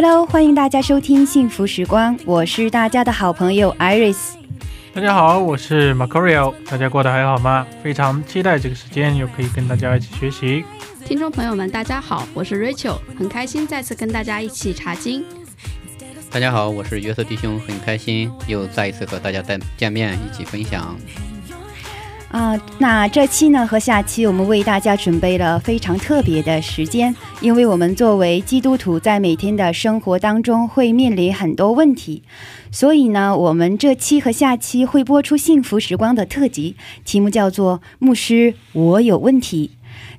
Hello，欢迎大家收听《幸福时光》，我是大家的好朋友 Iris。大家好，我是 Macario，大家过得还好吗？非常期待这个时间，又可以跟大家一起学习。听众朋友们，大家好，我是 Rachel，很开心再次跟大家一起查经。大家好，我是约瑟弟兄，很开心又再一次和大家再见面，一起分享。啊、那这期呢和下期我们为大家准备了非常特别的时间，因为我们作为基督徒，在每天的生活当中会面临很多问题，所以呢，我们这期和下期会播出幸福时光的特辑，题目叫做“牧师，我有问题”。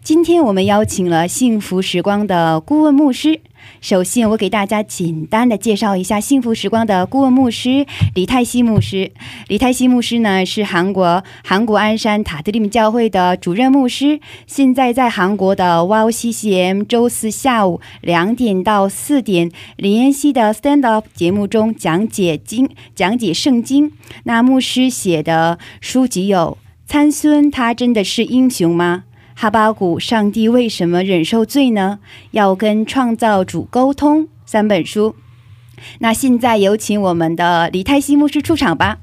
今天我们邀请了幸福时光的顾问牧师。首先，我给大家简单的介绍一下幸福时光的顾问牧师李泰熙牧师。李泰熙牧师呢是韩国韩国鞍山塔德林教会的主任牧师，现在在韩国的 YOCCM 周四下午两点到四点连续的 Stand Up 节目中讲解经讲解圣经。那牧师写的书籍有《参孙他真的是英雄吗》？哈巴谷，上帝为什么忍受罪呢？要跟创造主沟通。三本书。那现在有请我们的李泰熙牧师出场吧。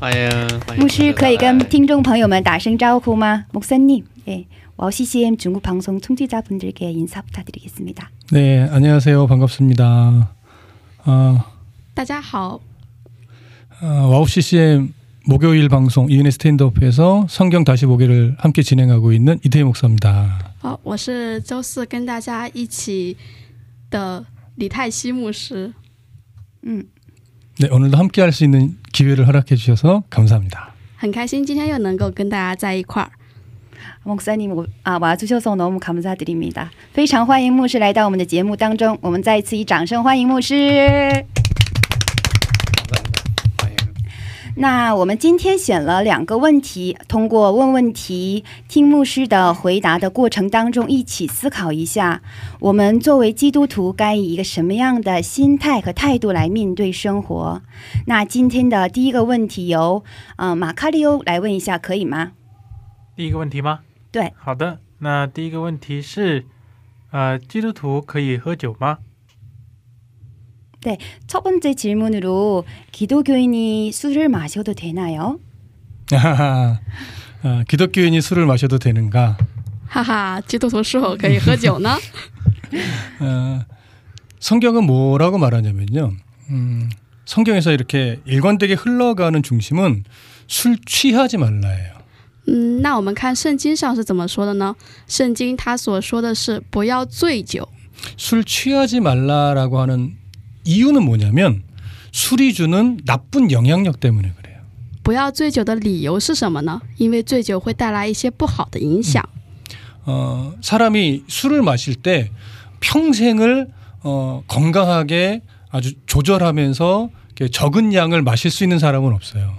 欢迎，欢迎牧师可以跟大家听众朋友们打声招呼吗？목사님 예, 와우 CCM 중국 방송 청취자분들께 인사 부탁드리겠습니다. 네, 안녕하세요. 반갑습니다. 아, 大家好， 아, 와우 CCM 목요일 방송 이은혜 스탠드업에서 성경 다시 보기를 함께 진행하고 있는 이태희 목사입니다. 哦，我是周四跟大家一起的李泰熙牧师。 음, 네, 오늘도 함께 할 수 있는 기회를 허락해 주셔서 감사합니다. 很开心今天又能够跟大家在一块儿。 목사님 오- 아, 와주셔서 너무 감사드립니다. 非常欢迎牧师来到我们的节目当中，我们再一次以掌声欢迎牧师。 那我们今天选了两个问题，通过问问题、听牧师的回答的过程当中，一起思考一下，我们作为基督徒该以一个什么样的心态和态度来面对生活。那今天的第一个问题由呃马卡利欧来问一下，可以吗？第一个问题吗？对，好的。那第一个问题是，呃，基督徒可以喝酒吗？ 첫 번째 질문으로 기독교인이 술을 마셔도 되나요? 아, 기독교인이 술을 마셔도 되는가? 哈哈，基督徒是否可以喝酒呢？ 아, 성경은 뭐라고 말하냐면요. 음, 성경에서 이렇게 일관되게 흘러가는 중심은 술 취하지 말라예요. 嗯，那我们看圣经上是怎么说的呢？圣经它所说的是不要醉酒。 술 취하지 말라라고 하는 이유는 뭐냐면 술이 주는 나쁜 영향력 때문에 그래요. 不要醉酒的理由是什么呢？因为醉酒会带来一些不好的影响。 어, 사람이 술을 마실 때 평생을 어, 건강하게 아주 조절하면서 이렇게 적은 양을 마실 수 있는 사람은 없어요.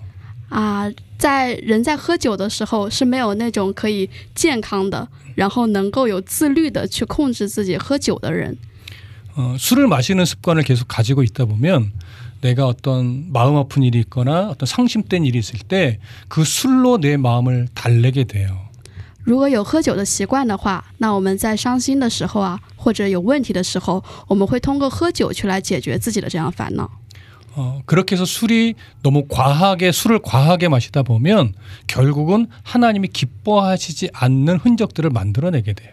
啊，在人在喝酒的时候是没有那种可以健康的，然后能够有自律的去控制自己喝酒的人。 어, 술을 마시는 습관을 계속 가지고 있다 보면 내가 어떤 마음 아픈 일이 있거나 어떤 상심된 일이 있을 때 그 술로 내 마음을 달래게 돼요. 如果有喝酒的习惯的话，那我们在伤心的时候啊，或者有问题的时候，我们会通过喝酒去来解决自己的这样烦恼。 어, 그렇게 해서 술이 너무 과하게 술을 과하게 마시다 보면 결국은 하나님이 기뻐하시지 않는 흔적들을 만들어내게 돼요.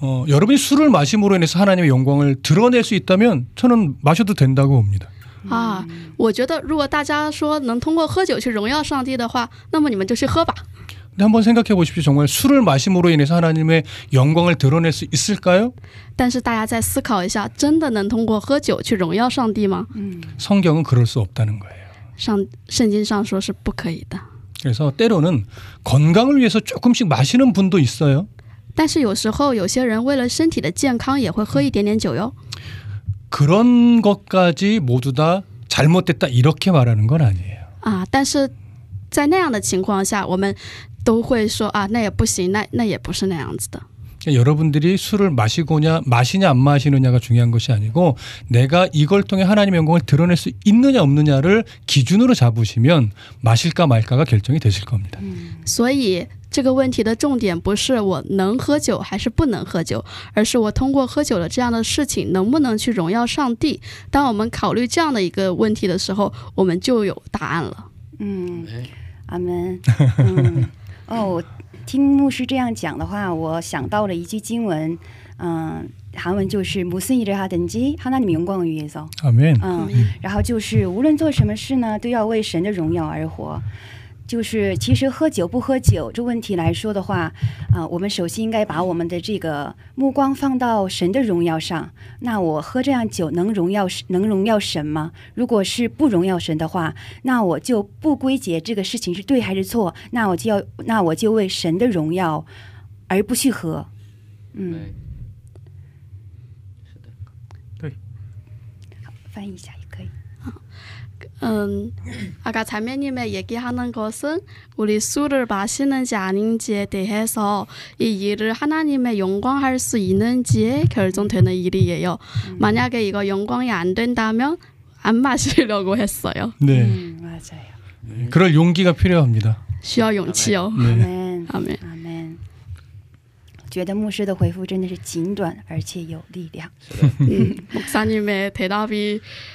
어, 여러분이 술을 마심으로 인해서 하나님의 영광을 드러낼 수 있다면 저는 마셔도 된다고 봅니다. 啊，我觉得如果大家说能通过喝酒去荣耀上帝的话，那么你们就去喝吧。 근데 한번 생각해 보십시오. 정말 술을 마심으로 인해서 하나님의 영광을 드러낼 수 있을까요? 但是大家再思考一下，真的能通过喝酒去荣耀上帝吗？ 성경은 그럴 수 없다는 거예요. 上圣经上说是不可以的。 그래서 때로는 건강을 위해서 조금씩 마시는 분도 있어요. 但是有时候有些人为了身体的健康也会喝一点点酒哟。 그런 것까지 모두 다 잘못됐다 이렇게 말하는 건 아니에요. 啊，但是在那样的情况下，我们都会说啊，那也不行，那那也不是那样子的。 그러니까 여러분들이 술을 마시고냐 마시냐 안 마시느냐가 중요한 것이 아니고 내가 이걸 통해 하나님의 영광을 드러낼 수 있느냐 없느냐를 기준으로 잡으시면 마실까 말까가 결정이 되실 겁니다. 所以 这个问题的重点不是我能喝酒还是不能喝酒，而是我通过喝酒的这样的事情能不能去荣耀上帝。当我们考虑这样的一个问题的时候，我们就有答案了。 음, 네. 아멘. 음. 어, 听牧师这样讲的话，我想到了一句经文，嗯、韩文就是 무슨 일을 하든지 하나님 영광을 위해서， 아멘. 嗯，然后就是无论做什么事呢，都要为神的荣耀而活。 就是其实喝酒不喝酒这问题来说的话，啊、我们首先应该把我们的这个目光放到神的荣耀上。那我喝这样酒能荣耀能荣耀神吗？如果是不荣耀神的话，那我就不归结这个事情是对还是错，那我就要那我就为神的荣耀而不去喝。嗯，对。好.翻译一下。 음, 아까 자매님의 얘기하는 것은 우리 술을 마시는지 아닌지에 대해서 이 일을 하나님의 영광할 수 있는지에 결정되는 일이에요. 만약에 이거 영광이 안 된다면 안 마시려고 했어요. 네. 음, 맞아요. 그럴 용기가 필요합니다. 需要勇气哦。 네. 아멘. 아멘. 아멘. 觉得牧师的回复真的是简短而且有力量。 음, 목사님의 대답이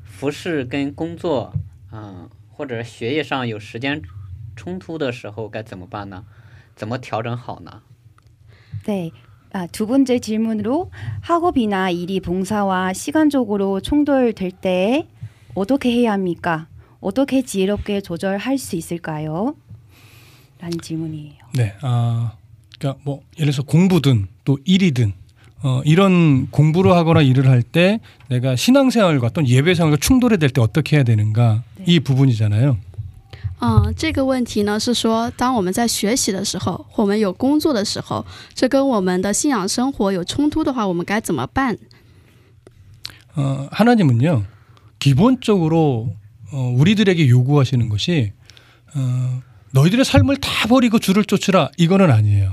服饰跟工作，嗯、或者学业上有时间冲突的时候该怎么办呢？怎么调整好呢？ 네. 아, 두 번째 질문으로 학업이나 일이 봉사와 시간적으로 충돌될 때 어떻게 해야 합니까? 어떻게 지혜롭게 조절할 수 있을까요? 라는 질문이에요. 네. 아, 그러니까 뭐 예를 들어서 공부든 또 일이든 어, 이런 공부를 하거나 일을 할 때 내가 신앙생활과 또는 예배생활과 충돌이 될 때 어떻게 해야 되는가 네. 이 부분이잖아요. 嗯，这个问题呢是说，当我们在学习的时候，或我们有工作的时候，这跟我们的信仰生活有冲突的话，我们该怎么办？ 어, 하나님은요 기본적으로 어, 우리들에게 요구하시는 것이 어, 너희들의 삶을 다 버리고 주를 쫓으라 이거는 아니에요.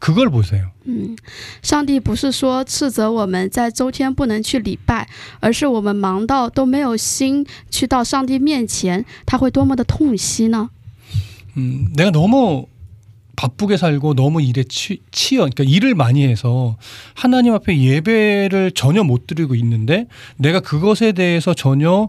그걸 보세요. 嗯，上帝不是说斥责我们在周天不能去礼拜，而是我们忙到都没有心去到上帝面前，他会多么的痛惜呢？ 음, 내가 너무 바쁘게 살고 너무 일에 치, 치여, 그러니까 일을 많이 해서 하나님 앞에 예배를 전혀 못 드리고 있는데 내가 그것에 대해서 전혀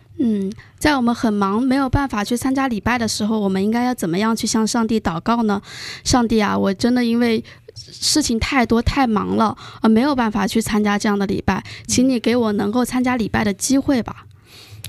嗯，在我们很忙没有办法去参加礼拜的时候，我们应该要怎么样去向上帝祷告呢？上帝啊，我真的因为事情太多太忙了，呃，没有办法去参加这样的礼拜，请你给我能够参加礼拜的机会吧。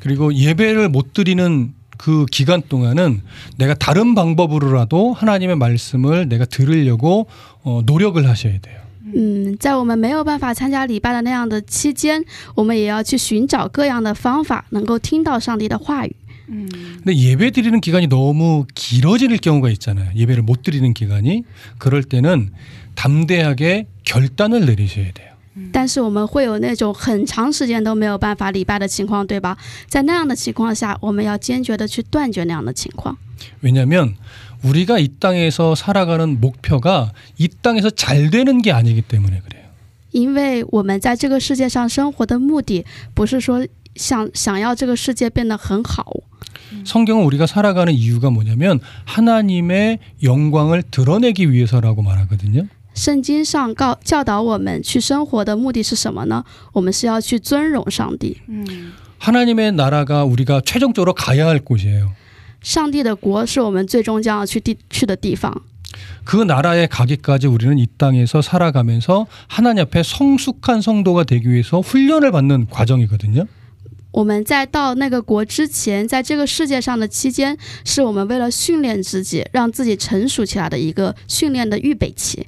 그리고 예배를 못 드리는 그 기간 동안은 내가 다른 방법으로라도 하나님의 말씀을 내가 들으려고 어, 노력을 하셔야 돼요. 嗯，在我们没有办法参加礼拜的那样的期间，我们也要去寻找各样的方法，能够听到上帝的话语。 근데 예배 드리는 기간이 너무 길어질 경우가 있잖아요. 예배를 못 드리는 기간이 그럴 때는 담대하게 결단을 내리셔야 돼요. 但是我们会有那种很长时间都没有办法礼拜的情况，对吧？在那样的情况下，我们要坚决的去断绝那样的情况。 왜냐하면 우리가 이 땅에서 살아가는 목표가 이 땅에서 잘 되는 게 아니기 때문에 그래요. 因为我们在这个世界上生活的目的，不是说想想要这个世界变得很好。 성경은 우리가 살아가는 이유가 뭐냐면 하나님의 영광을 드러내기 위해서라고 말하거든요. 圣经上告教导我们去生活的目的是什么呢？我们是要去尊荣上帝。 하나님의 나라가 우리가 최종적으로 가야 할 곳이에요. 上帝的国是我们最终将要去地去的地方。 그 나라에 가기까지 우리는 이 땅에서 살아가면서 하나님 앞에 성숙한 성도가 되기 위해서 훈련을 받는 과정이거든요. 我们在到那个国之前，在这个世界上的期间，是我们为了训练自己，让自己成熟起来的一个训练的预备期。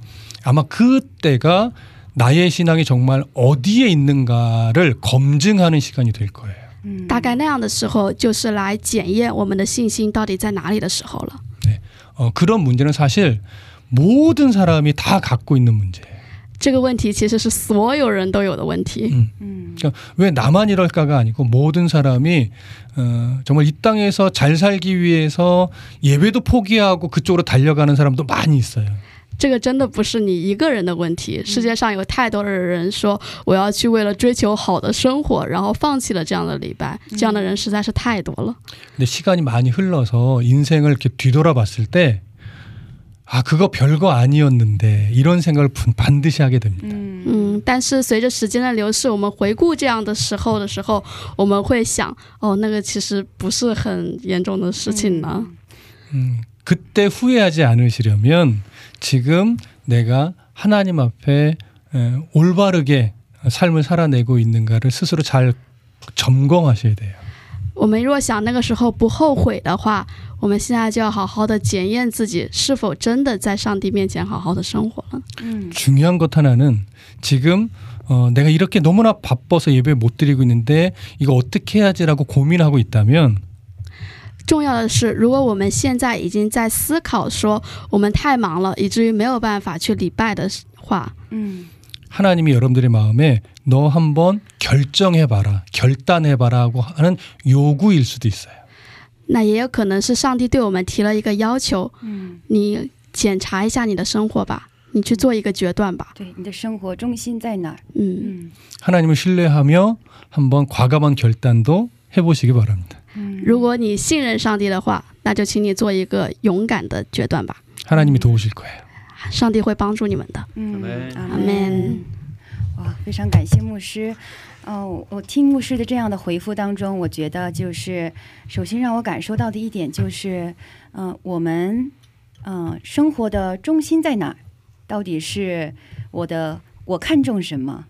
아마 그때가 나의 신앙이 정말 어디에 있는가를 검증하는 시간이 될 거예요. 嗯大概那样的时候，就是来检验我们的信心到底在哪里的时候了。 어, 그런 문제는 사실 모든 사람이 다 갖고 있는 문제예요. 这个问题其实是所有人都有的问题。 음. 嗯 그러니까 왜 나만 이럴까가 아니고 모든 사람이 어, 정말 이 땅에서 잘 살기 위해서 예배도 포기하고 그쪽으로 달려가는 사람도 많이 있어요. 这个真的不是你一个人的问题，世界上有太多的人说我要去为了追求好的生活，然后放弃了这样的礼拜，这样的人实在是太多了。 근데 시간이 많이 흘러서 인생을 이렇게 뒤돌아봤을 때 아, 그거 별거 아니었는데 이런 생각을 분- 반드시 하게 됩니다. 嗯嗯，但是随着时间的流逝，我们回顾这样的时候的时候，我们会想，哦，那个其实不是很严重的事情呢。 음, 그때 후회하지 않으시려면 지금 내가 하나님 앞에 에, 올바르게 삶을 살아내고 있는가를 스스로 잘 점검하셔야 돼요. 我们若想那个时候不后悔的话，我们现在就要好好的检验自己是否真的在上帝面前好好的生活了。 음 중요한 것 하나는 지금 어, 내가 이렇게 너무나 바빠서 예배 못 드리고 있는데 이거 어떻게 해야지라고 고민하고 있다면 重要的是，如果我们现在已经在思考说我们太忙了，以至于没有办法去礼拜的话， 음 하나님이 여러분들의 마음에 너 한번 결정해봐라, 결단해봐라고 하는 요구일 수도 있어요. 那也有可能是上帝对我们提了一个要求， 음 你检查一下你的生活吧，你去做一个决断吧。对，你的生活重心在哪儿？嗯， 음 하나님을 신뢰하며 한번 과감한 결단도 해보시기 바랍니다. 嗯如果你信任上帝的话，那就请你做一个勇敢的决断吧， 하나님이 도우실 거예요. 上帝会帮助你们的。嗯 아멘. 阿阿门。哇，非常感谢牧师。哦，我听牧师的这样的回复当中，我觉得就是首先让我感受到的一点就是，嗯、我们嗯、呃生活的中心在哪儿？到底是我的我看重什么？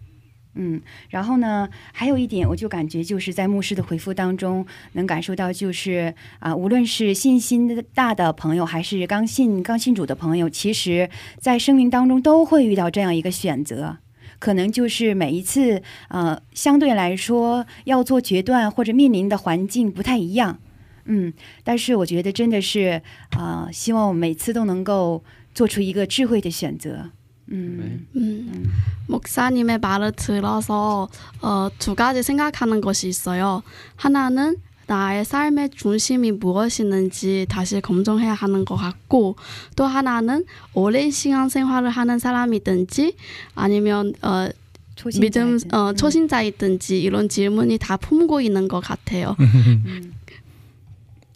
嗯，然后呢，还有一点，我就感觉就是在牧师的回复当中能感受到，就是啊、无论是信心大的朋友，还是刚信刚信主的朋友，其实在生命当中都会遇到这样一个选择。可能就是每一次，呃，相对来说要做决断或者面临的环境不太一样，嗯，但是我觉得真的是，啊、希望我每次都能够做出一个智慧的选择， 음. 네. 음. 목사님의 말을 들어서 어, 두 가지 생각하는 것이 있어요. 하나는 나의 삶의 중심이 무엇이는지 다시 검증해야 하는 것 같고 또 하나는 오랜 시간 생활을 하는 사람이든지 아니면 어, 초신자이든. 믿음 어, 음. 초신자이든지 이런 질문이 다 품고 있는 것 같아요.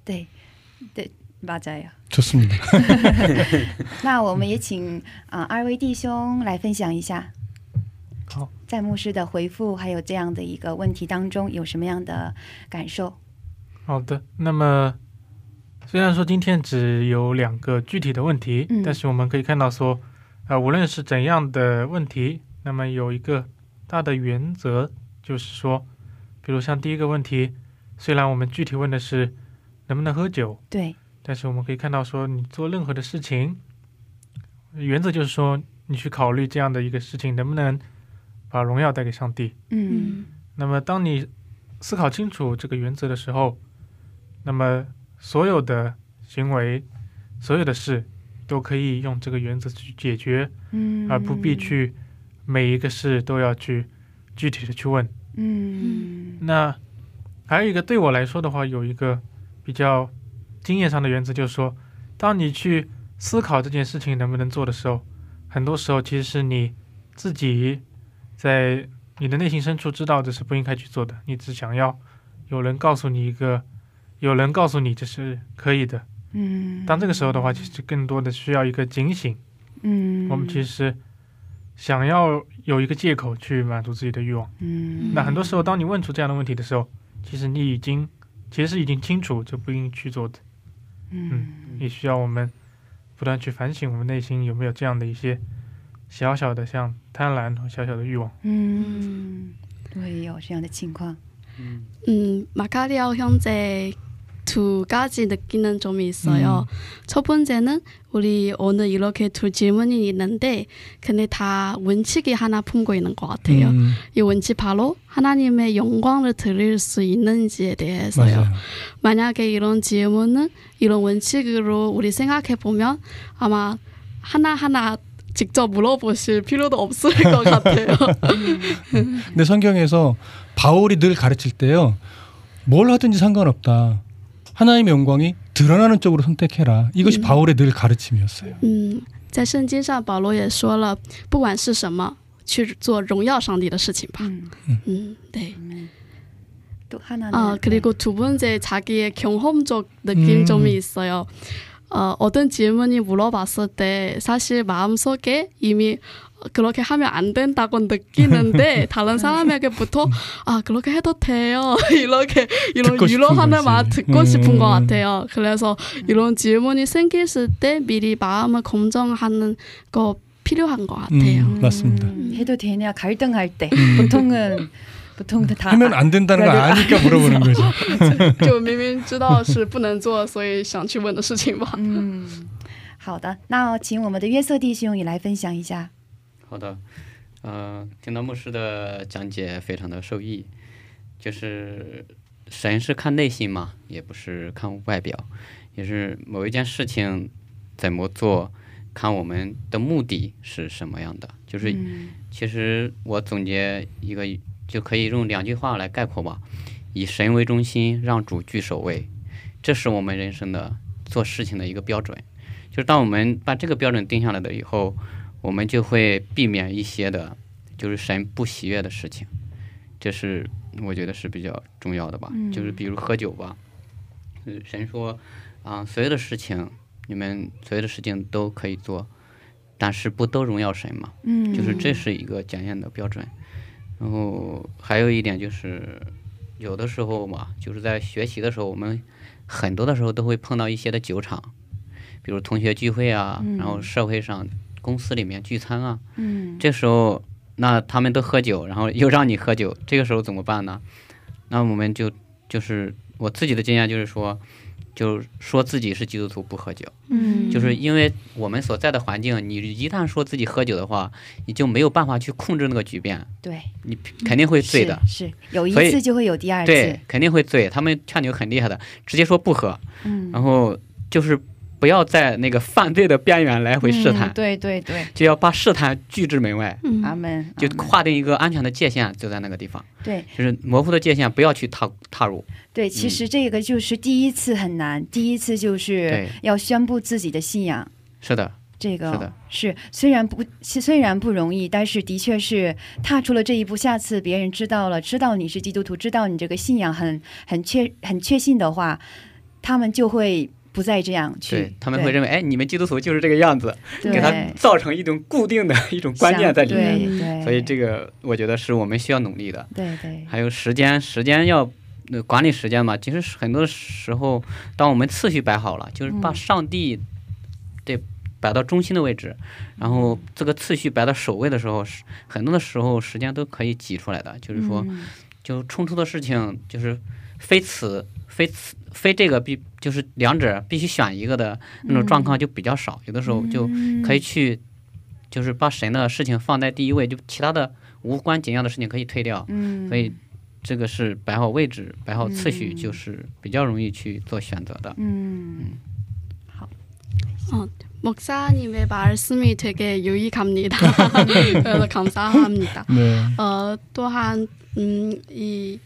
네. 맞아요。 좋습니다. 那我们也请啊、二位弟兄来分享一下，好，在牧师的回复还有这样的一个问题当中有什么样的感受？好的，那么虽然说今天只有两个具体的问题，嗯但是我们可以看到说，啊、无论是怎样的问题，那么有一个大的原则，就是说，比如像第一个问题，虽然我们具体问的是能不能喝酒，对， 但是我们可以看到说，你做任何的事情，原则就是说，你去考虑这样的一个事情能不能把荣耀带给上帝。嗯那么，当你思考清楚这个原则的时候，那么所有的行为、所有的事都可以用这个原则去解决，嗯，而不必去每一个事都要去具体的去问。嗯那还有一个对我来说的话，有一个比较经验上的原则，就是说，当你去思考这件事情能不能做的时候，很多时候其实是你自己在你的内心深处知道这是不应该去做的，你只想要有人告诉你一个，有人告诉你这是可以的。嗯，当这个时候的话，其实更多的需要一个警醒。嗯，我们其实想要有一个借口去满足自己的欲望。嗯那很多时候，当你问出这样的问题的时候，其实你已经其实已经清楚就不应去做的。嗯，也需要我们不断去反省，我们内心有没有这样的一些小小的像贪婪和小小的欲望。嗯，对，有这样的情况。嗯，马卡利奥兄弟。 두 가지 느끼는 점이 있어요. 첫 번째는 우리 오늘 이렇게 두 질문이 있는데 근데 다 원칙이 하나 품고 있는 것 같아요. 음, 이 원칙 바로 하나님의 영광을 드릴 수 있는지에 대해서요. 맞아요. 만약에 이런 질문은 이런 원칙으로 우리 생각해 보면 아마 하나 하나 직접 물어보실 필요도 없을 것 같아요. 근데 성경에서 바울이 늘 가르칠 때요. 뭘 하든지 상관없다. 하나님의 영광이 드러나는 쪽으로 선택해라. 이것이 음. 바울의 늘 가르침이었어요. 嗯，在圣经上，保罗也说了，不管是什么，去做荣耀上帝的事情吧。 음, 음, 네. 또 하나는 아 그리고 두 번째 자기의 경험적 느낌 음. 점이 있어요. 어, 어떤 질문이 물어봤을 때 사실 마음속에 이미 그렇게 하면 안 된다고 느끼는데 다른 사람에게부터 아 그렇게 해도 돼요 이렇게 이런 듣고 싶은 유로하는 거지. 말 듣고 음. 싶은 것 같아요. 그래서 이런 질문이 생겼을 때 미리 마음을 검정하는 거 필요한 것 같아요. 음, 맞습니다. 음, 해도 되냐 갈등할 때 보통은 보통은 다 하면 안 된다는 거 아, 아니까 물어보는 거죠. 就明明知道是不能做，所以想去问的事情吧。嗯，好的，那请我们的约瑟弟兄也来分享一下。 好的，呃，听到牧师的讲解非常的受益，就是神是看内心嘛，也不是看外表，也是某一件事情怎么做，看我们的目的是什么样的。就是嗯其实我总结一个，就可以用两句话来概括吧：以神为中心，让主居首位，这是我们人生的做事情的一个标准。就是当我们把这个标准定下来了以后，我们就会避免一些的，就是神不喜悦的事情。这是我觉得是比较重要的吧。就是比如喝酒吧，嗯，神说啊、所有的事情，你们所有的事情都可以做，但是不都荣耀神嘛。嗯，就是这是一个检验的标准。然后还有一点就是，有的时候嘛，就是在学习的时候，我们很多的时候都会碰到一些的酒场，比如同学聚会啊，然后社会上、公司里面聚餐啊，嗯这时候那他们都喝酒，然后又让你喝酒，这个时候怎么办呢？那我们就就是我自己的经验就是说，就说自己是基督徒不喝酒。嗯，就是因为我们所在的环境，你一旦说自己喝酒的话，你就没有办法去控制那个局面，对，你肯定会醉的。是是有一次就会有第二对次，，肯定会醉。他们劝酒很厉害的，直接说不喝，嗯，然后就是不要在那个犯罪的边缘来回试探，嗯对对对，就要把试探拒之门外，嗯。阿门，就划定一个安全的界限，就在那个地方，对。就是模糊的界限，不要去踏踏入。对，其实这个就是第一次很难，第一次就是要宣布自己的信仰。是的，这个是的。是虽然不是虽然不容易，但是的确是踏出了这一步。下次别人知道了，知道你是基督徒，知道你这个信仰很很确很确信的话，他们就会不再这样去对。他们会认为，哎，你们基督徒就是这个样子，给他造成一种固定的一种观念在里面。对对，所以这个我觉得是我们需要努力的。对对还有时间，时间要、呃、管理时间嘛。其实很多时候，当我们次序摆好了，就是把嗯上帝对摆到中心的位置，然后这个次序摆到首位的时候，是很多的时候时间都可以挤出来的。就是说，嗯就冲突的事情，就是非此非此非这个必就是两者必须选一个的那种状况就比较少。有的时候就可以去，就是把神的事情放在第一位，就其他的无关紧要的事情可以推掉。嗯，所以这个是摆好位置、摆好次序，嗯就是比较容易去做选择的。嗯 목사님의 말씀이 되게 유익합니다. 그래서 감사합니다. 네. 어, 또한 음, 이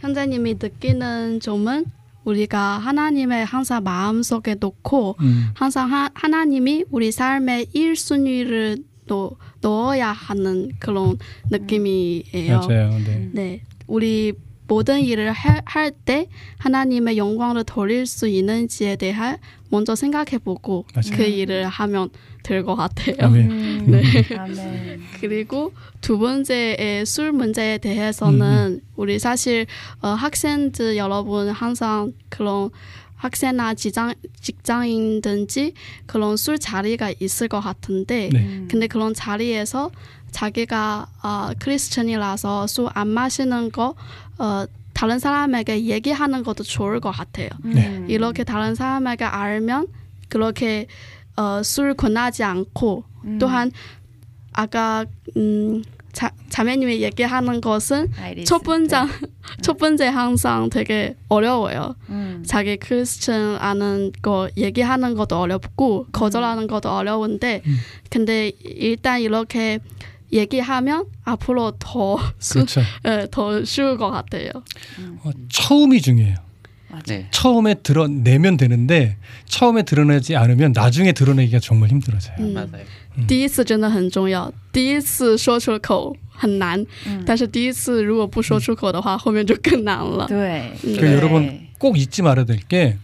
현자님이 느끼는 점은 우리가 하나님의 항상 마음속에 놓고 음. 항상 하, 하나님이 우리 삶의 1순위를 놓, 넣어야 하는 그런 느낌이에요. 맞아요. 네. 네, 우리 모든 일을 할 때 하나님의 영광을 돌릴 수 있는지에 대해 먼저 생각해보고 맞아요. 그 일을 하면 될 것 같아요. 아멘. 음, 네. 아멘. 그리고 두 번째의 술 문제에 대해서는 우리 사실 어, 학생들 여러분 항상 그런 학생이나 직장, 직장인든지 그런 술 자리가 있을 것 같은데 네. 음. 근데 그런 자리에서 자기가 어, 크리스천이라서 술 안 마시는 거 어, 다른 사람에게 얘기하는 것도 좋을 것 같아요. 네. 음. 이렇게 다른 사람에게 알면 그렇게 어, 술 권하지 않고 음. 또한 아까 음, 자, 자매님이 얘기하는 것은 알겠습니다. 첫 번째 첫 번째 항상 되게 어려워요. 음. 자기 크리스천 아는 거 얘기하는 것도 어렵고 거절하는 것도 어려운데 음. 근데 일단 이렇게 얘기하면 앞으로 더, 수, 그렇죠. 예, 더 쉬울 것 같아요. 어, 처음이 중요해요. 네. 처음에 드러내면 되는데 처음에 드러내지 않으면 나중에 드러내기가 정말 힘들어져요. 음. 맞아요. 第一次真的很重要，第一次说出口很难，嗯但是第一次如果不说出口的话，后面就更难了。对， 음. 그 네. 여러분 꼭 잊지 말아야 될 게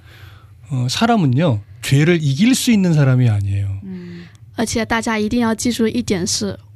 어, 사람은요 죄를 이길 수 있는 사람이 아니에요. 嗯而且大家一定要记住一点是，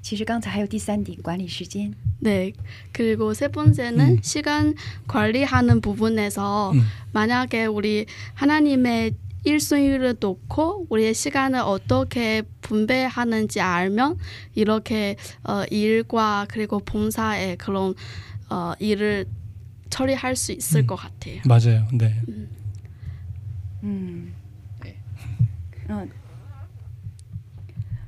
其实刚才还有第三点，管理时间。 네. 그리고 세 번째는 음. 시간 관리하는 부분에서 음. 만약에 우리 하나님의 1순위를 놓고 우리의 시간을 어떻게 분배하는지 알면 이렇게 어, 일과 그리고 봉사의 그런 어, 일을 처리할 수 있을 음. 것 같아요. 맞아요. 네. 嗯，对，嗯，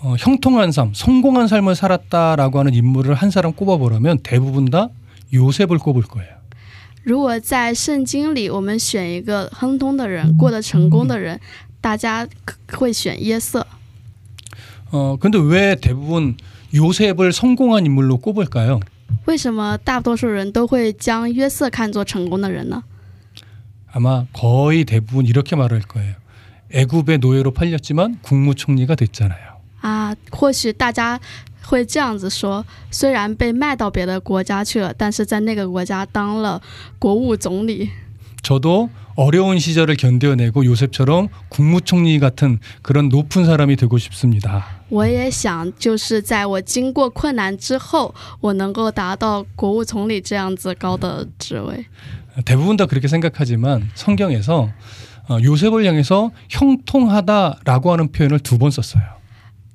어, 형통한 삶, 성공한 삶을 살았다라고 하는 인물을 한 사람 꼽아보라면 대부분 다 요셉을 꼽을 거예요. 如果在圣经里我们选一个亨通的人，过得成功的人，大家可会选约瑟。 어 근데 왜 대부분 요셉을 성공한 인물로 꼽을까요? 为什么大多数人都会将约瑟看作成功的人呢？ 아마 거의 대부분 이렇게 말할 거예요. 애굽의 노예로 팔렸지만 국무총리가 됐잖아요. 啊，或许大家会这样子说：虽然被卖到别的国家去了，但是在那个国家当了国务总理。 저도 어려운 시절을 견뎌내고 요셉처럼 국무총리 같은 그런 높은 사람이 되고 싶습니다. 我也想，就是在我经过困难之后，我能够达到国务总理这样子高的职位。 대부분 다 그렇게 생각하지만 성경에서 어, 요셉을 향해서 형통하다라고 하는 표현을 두 번 썼어요.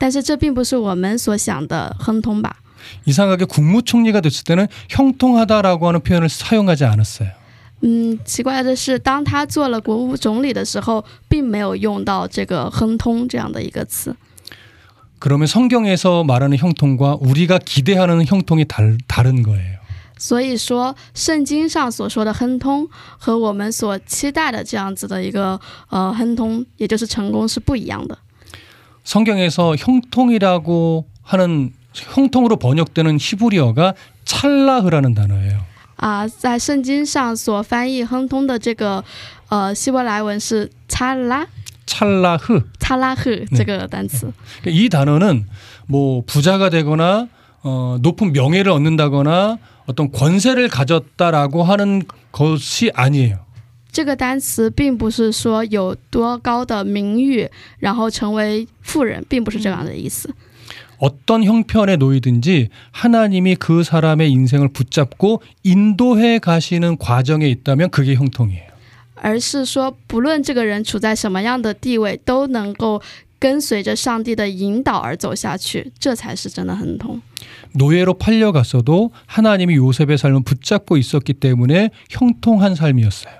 但是这并不是我们所想的亨通吧？ 이상하게 국무총리가 됐을 때는 형통하다라고 하는 표현을 사용하지 않았어요. 嗯，奇怪的是，当他做了国务总理的时候，并没有用到这个亨通这样的一个词。 그러면 성경에서 말하는 형통과 우리가 기대하는 형통이 달, 다른 거예요. 所以说，圣经上所说的亨通和我们所期待的这样子的一个呃亨通，也就是成功是不一样的。 성경에서 형통이라고 하는 형통으로 번역되는 히브리어가 찰라흐라는 단어예요. 啊、在圣经上所翻译亨通的这个呃希伯来文是擦拉 찰라흐. 擦拉赫对这个单词。 이 단어는 뭐 부자가 되거나 어, 높은 명예를 얻는다거나 어떤 권세를 가졌다라고 하는 것이 아니에요. 这个单词并不是说有多高的名誉，然后成为富人，并不是这样的意思。 어떤 형편에 놓이든지 하나님이 그 사람의 인생을 붙잡고 인도해 가시는 과정에 있다면 그게 형통이에요. 而是说，不论这个人处在什么样的地位，都能够跟随着上帝的引导而走下去，这才是真的亨通。 노예로 팔려갔어도 하나님이 요셉의 삶을 붙잡고 있었기 때문에 형통한 삶이었어요.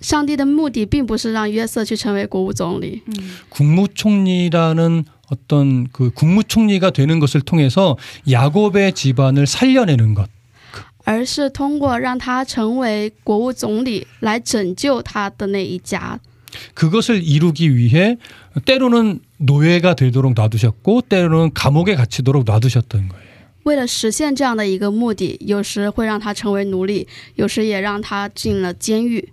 上帝的目的并不是让约瑟去成为国务总理， 국무총리라는 어떤 그 국무총리가 되는 것을 통해서 야곱의 집안을 살려내는 것. 而是通过让他成为国务总理来拯救他的那一家。 그것을 이루기 위해 때로는 노예가 되도록 놔두셨고 때로는 감옥에 갇히도록 놔두셨던 거예요. 为了实现这样的一个目的，有时会让他成为奴隶，有时也让他进了监狱。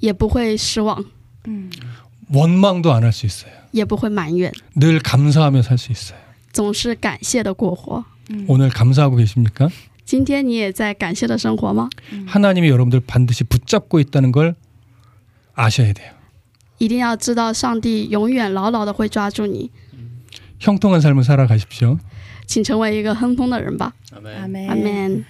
也不会失望， 원망도 안 할 수 있어요. 也不会埋怨， 늘 감사하며 살 수 있어요. 总是感谢的过活。 오늘 감사하고 계십니까? 今天你也在感谢的生活吗？ 하나님이 여러분들 반드시 붙잡고 있다는 걸 아셔야 돼요. 一定要知道，上帝永远牢牢的会抓住你， 형통한 삶을 살아가십시오. 请成为一个亨通的人吧。 아멘. 아멘. 阿门。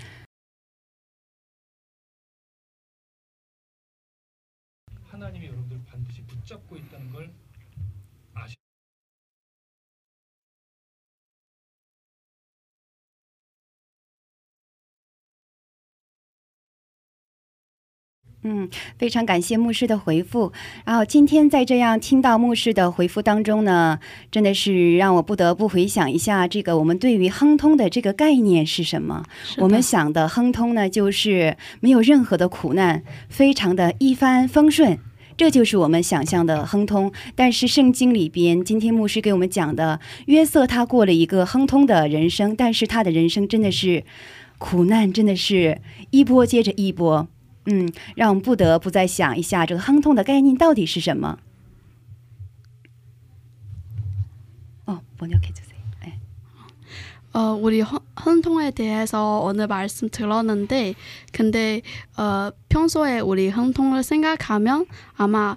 嗯，非常感谢牧师的回复。然后今天在这样听到牧师的回复当中呢，真的是让我不得不回想一下，这个我们对于亨通的这个概念是什么？我们想的亨通呢，就是没有任何的苦难，非常的一帆风顺。这就是我们想象的亨通，但是圣经里边，今天牧师给我们讲的约瑟，他过了一个亨通的人生，但是他的人生真的是苦难，真的是一波接着一波。 嗯，让我们不得不再想一下，这个亨通的概念到底是什么？哦，번역해주세요。哎， 어, 우리 헌, 헌통에 대해서 오늘 말씀 들었는데, 근데, 어, 평소에 우리 헌통을 생각하면 아마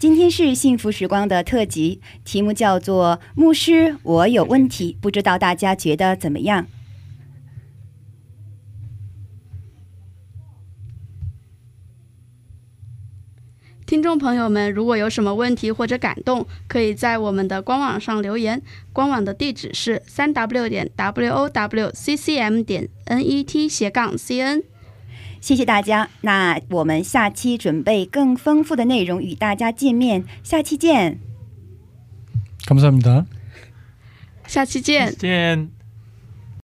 今天是幸福时光的特辑，题目叫做“牧师，我有问题”，不知道大家觉得怎么样？听众朋友们，如果有什么问题或者感动，可以在我们的官网上留言。官网的地址是三 w 点 w o w c c m 点 n e t 斜杠 c n。谢谢大家，那我们下期准备更丰富的内容与大家见面，下期见。 감사합니다. 下期见。见。